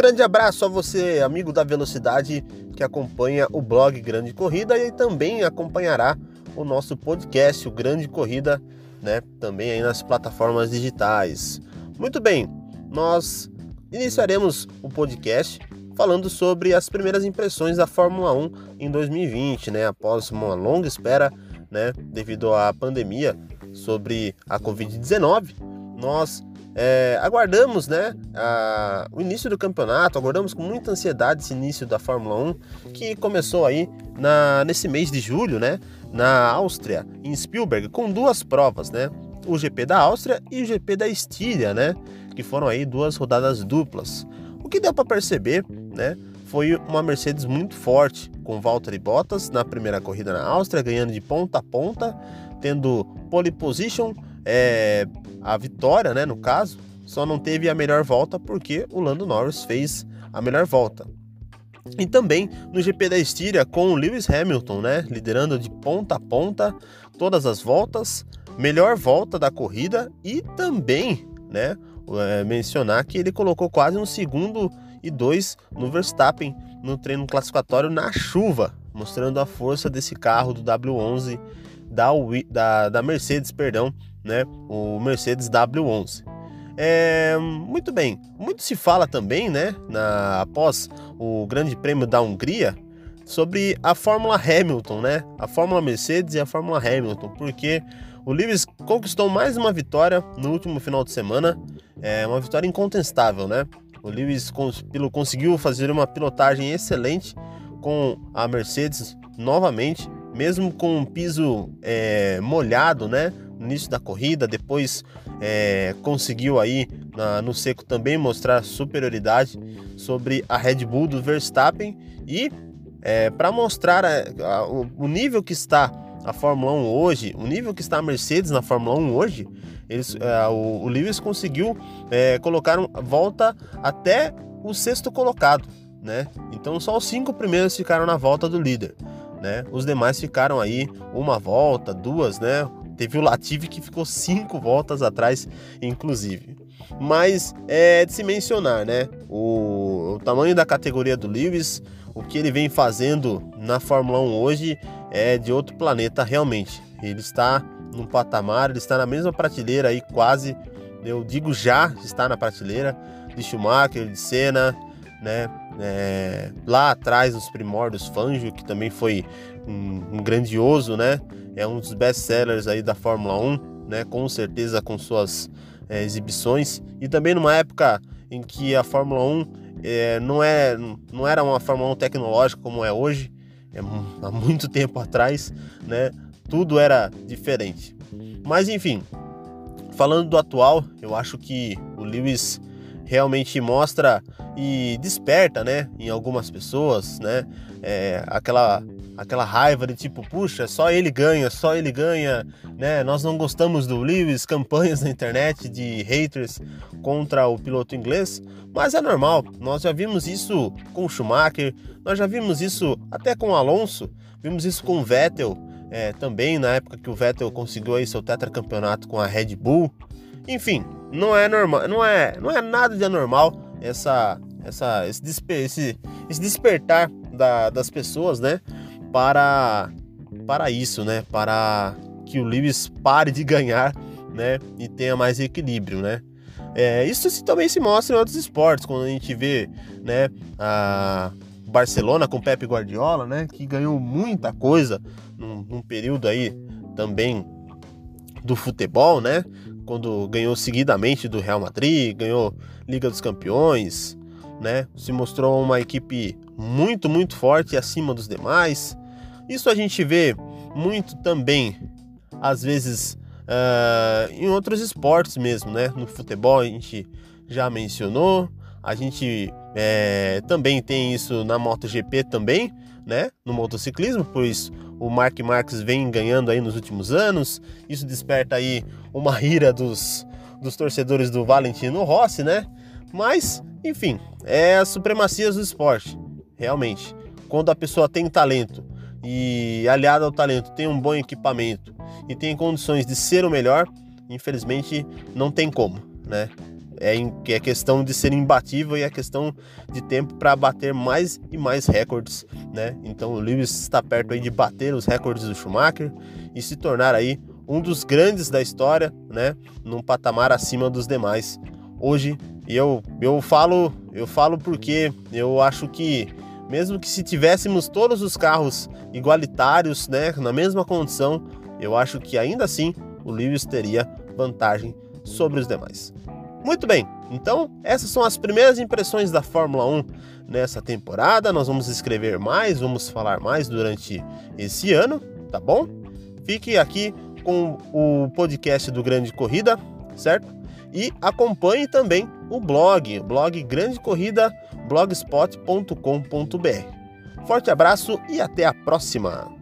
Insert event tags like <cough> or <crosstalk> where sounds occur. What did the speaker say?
grande abraço a você, amigo da velocidade, que acompanha o blog Grande Corrida e também acompanhará o nosso podcast, o Grande Corrida, né? Também aí nas plataformas digitais. Muito bem, nós iniciaremos o podcast falando sobre as primeiras impressões da Fórmula 1 em 2020, né? Após uma longa espera, né? Devido à pandemia sobre a Covid-19, nós é, aguardamos né, a, o início do campeonato, aguardamos com muita ansiedade esse início da Fórmula 1, que começou aí na, nesse mês de julho, né, na Áustria, em Spielberg, com duas provas, né, o GP da Áustria e o GP da Estíria, né, que foram aí duas rodadas duplas. O que deu para perceber, né, foi uma Mercedes muito forte, com Valtteri Bottas na primeira corrida na Áustria, ganhando de ponta a ponta, tendo pole position, é, a vitória, né, no caso, só não teve a melhor volta porque o Lando Norris fez a melhor volta. E também no GP da Estíria com o Lewis Hamilton, né, liderando de ponta a ponta todas as voltas, melhor volta da corrida e também, né, é, mencionar que ele colocou quase um segundo e dois no Verstappen no treino classificatório na chuva, mostrando a força desse carro do W11 da, da, da Mercedes, perdão, né? O Mercedes W11. É, muito bem, muito se fala também, né, na, após o Grande Prêmio da Hungria, sobre a Fórmula Hamilton, né? A Fórmula Mercedes e a Fórmula Hamilton, porque o Lewis conquistou mais uma vitória no último final de semana, é uma vitória incontestável, né? O Lewis conseguiu fazer uma pilotagem excelente com a Mercedes novamente, mesmo com um piso é, molhado, né? No início da corrida, depois é, conseguiu aí na, no seco também mostrar superioridade sobre a Red Bull do Verstappen e é, para mostrar a, a, o nível que está a Fórmula 1 hoje, o nível que está a Mercedes na Fórmula 1 hoje, eles, é, o, o, Lewis conseguiu é, colocar um, volta até o sexto colocado, né? Então só os cinco primeiros ficaram na volta do líder, né? Os demais ficaram aí uma volta, duas, né? Teve o Latifi que ficou cinco voltas atrás, inclusive. Mas é de se mencionar, né? O, o tamanho da categoria do Lewis, o que ele vem fazendo na Fórmula 1 hoje é de outro planeta realmente. Ele está num patamar, ele está na mesma prateleira aí, quase, eu digo já, está na prateleira de Schumacher, de Senna, né? É, lá atrás, nos primórdios, Fangio, que também foi um, um grandioso, né? é um dos best-sellers aí da Fórmula 1, né? Com certeza com suas é, exibições e também numa época em que a Fórmula 1 é, não, é, não era uma Fórmula 1 tecnológica como é hoje, é, <laughs> há muito tempo atrás, né? Tudo era diferente. Mas enfim, falando do atual, eu acho que o Lewis realmente mostra e desperta, né, em algumas pessoas, né, é, aquela aquela raiva de tipo, puxa, só ele ganha, só ele ganha, né? Nós não gostamos do Lewis, <laughs> campanhas na internet de haters contra o piloto inglês, mas é normal. Nós já vimos isso com Schumacher, nós já vimos isso até com Alonso, vimos isso com Vettel, é, também na época que o Vettel conseguiu aí seu tetracampeonato com a Red Bull. Enfim, não é normal, não é, não é nada de anormal essa, essa, esse, desper, esse, esse despertar da, das pessoas, né? para para isso, né? Para que o Lewis pare de ganhar, né? E tenha mais equilíbrio, né? É, isso também se mostra em outros esportes, quando a gente vê, né? A Barcelona com Pepe Guardiola, né? Que ganhou muita coisa num, num período aí também do futebol, né? Quando ganhou seguidamente do Real Madrid, ganhou Liga dos Campeões, né? Se mostrou uma equipe muito, muito forte acima dos demais. Isso a gente vê muito também, às vezes, uh, em outros esportes mesmo, né? No futebol a gente já mencionou, a gente é, também tem isso na MotoGP também, né? No motociclismo, pois o Mark Marques vem ganhando aí nos últimos anos. Isso desperta aí uma ira dos, dos torcedores do Valentino Rossi, né? Mas, enfim, é a supremacia do esporte, realmente. Quando a pessoa tem talento e aliado ao talento tem um bom equipamento e tem condições de ser o melhor, infelizmente não tem como, né? é, é questão de ser imbatível e é questão de tempo para bater mais e mais recordes, né? Então o Lewis está perto aí de bater os recordes do Schumacher e se tornar aí um dos grandes da história, né? Num patamar acima dos demais. Hoje eu eu falo eu falo porque eu acho que mesmo que se tivéssemos todos os carros igualitários, né, na mesma condição, eu acho que ainda assim o Lewis teria vantagem sobre os demais. Muito bem, então essas são as primeiras impressões da Fórmula 1 nessa temporada. Nós vamos escrever mais, vamos falar mais durante esse ano, tá bom? Fique aqui com o podcast do Grande Corrida, certo? E acompanhe também o blog, blog Grande Corrida, blogspot.com.br. Forte abraço e até a próxima!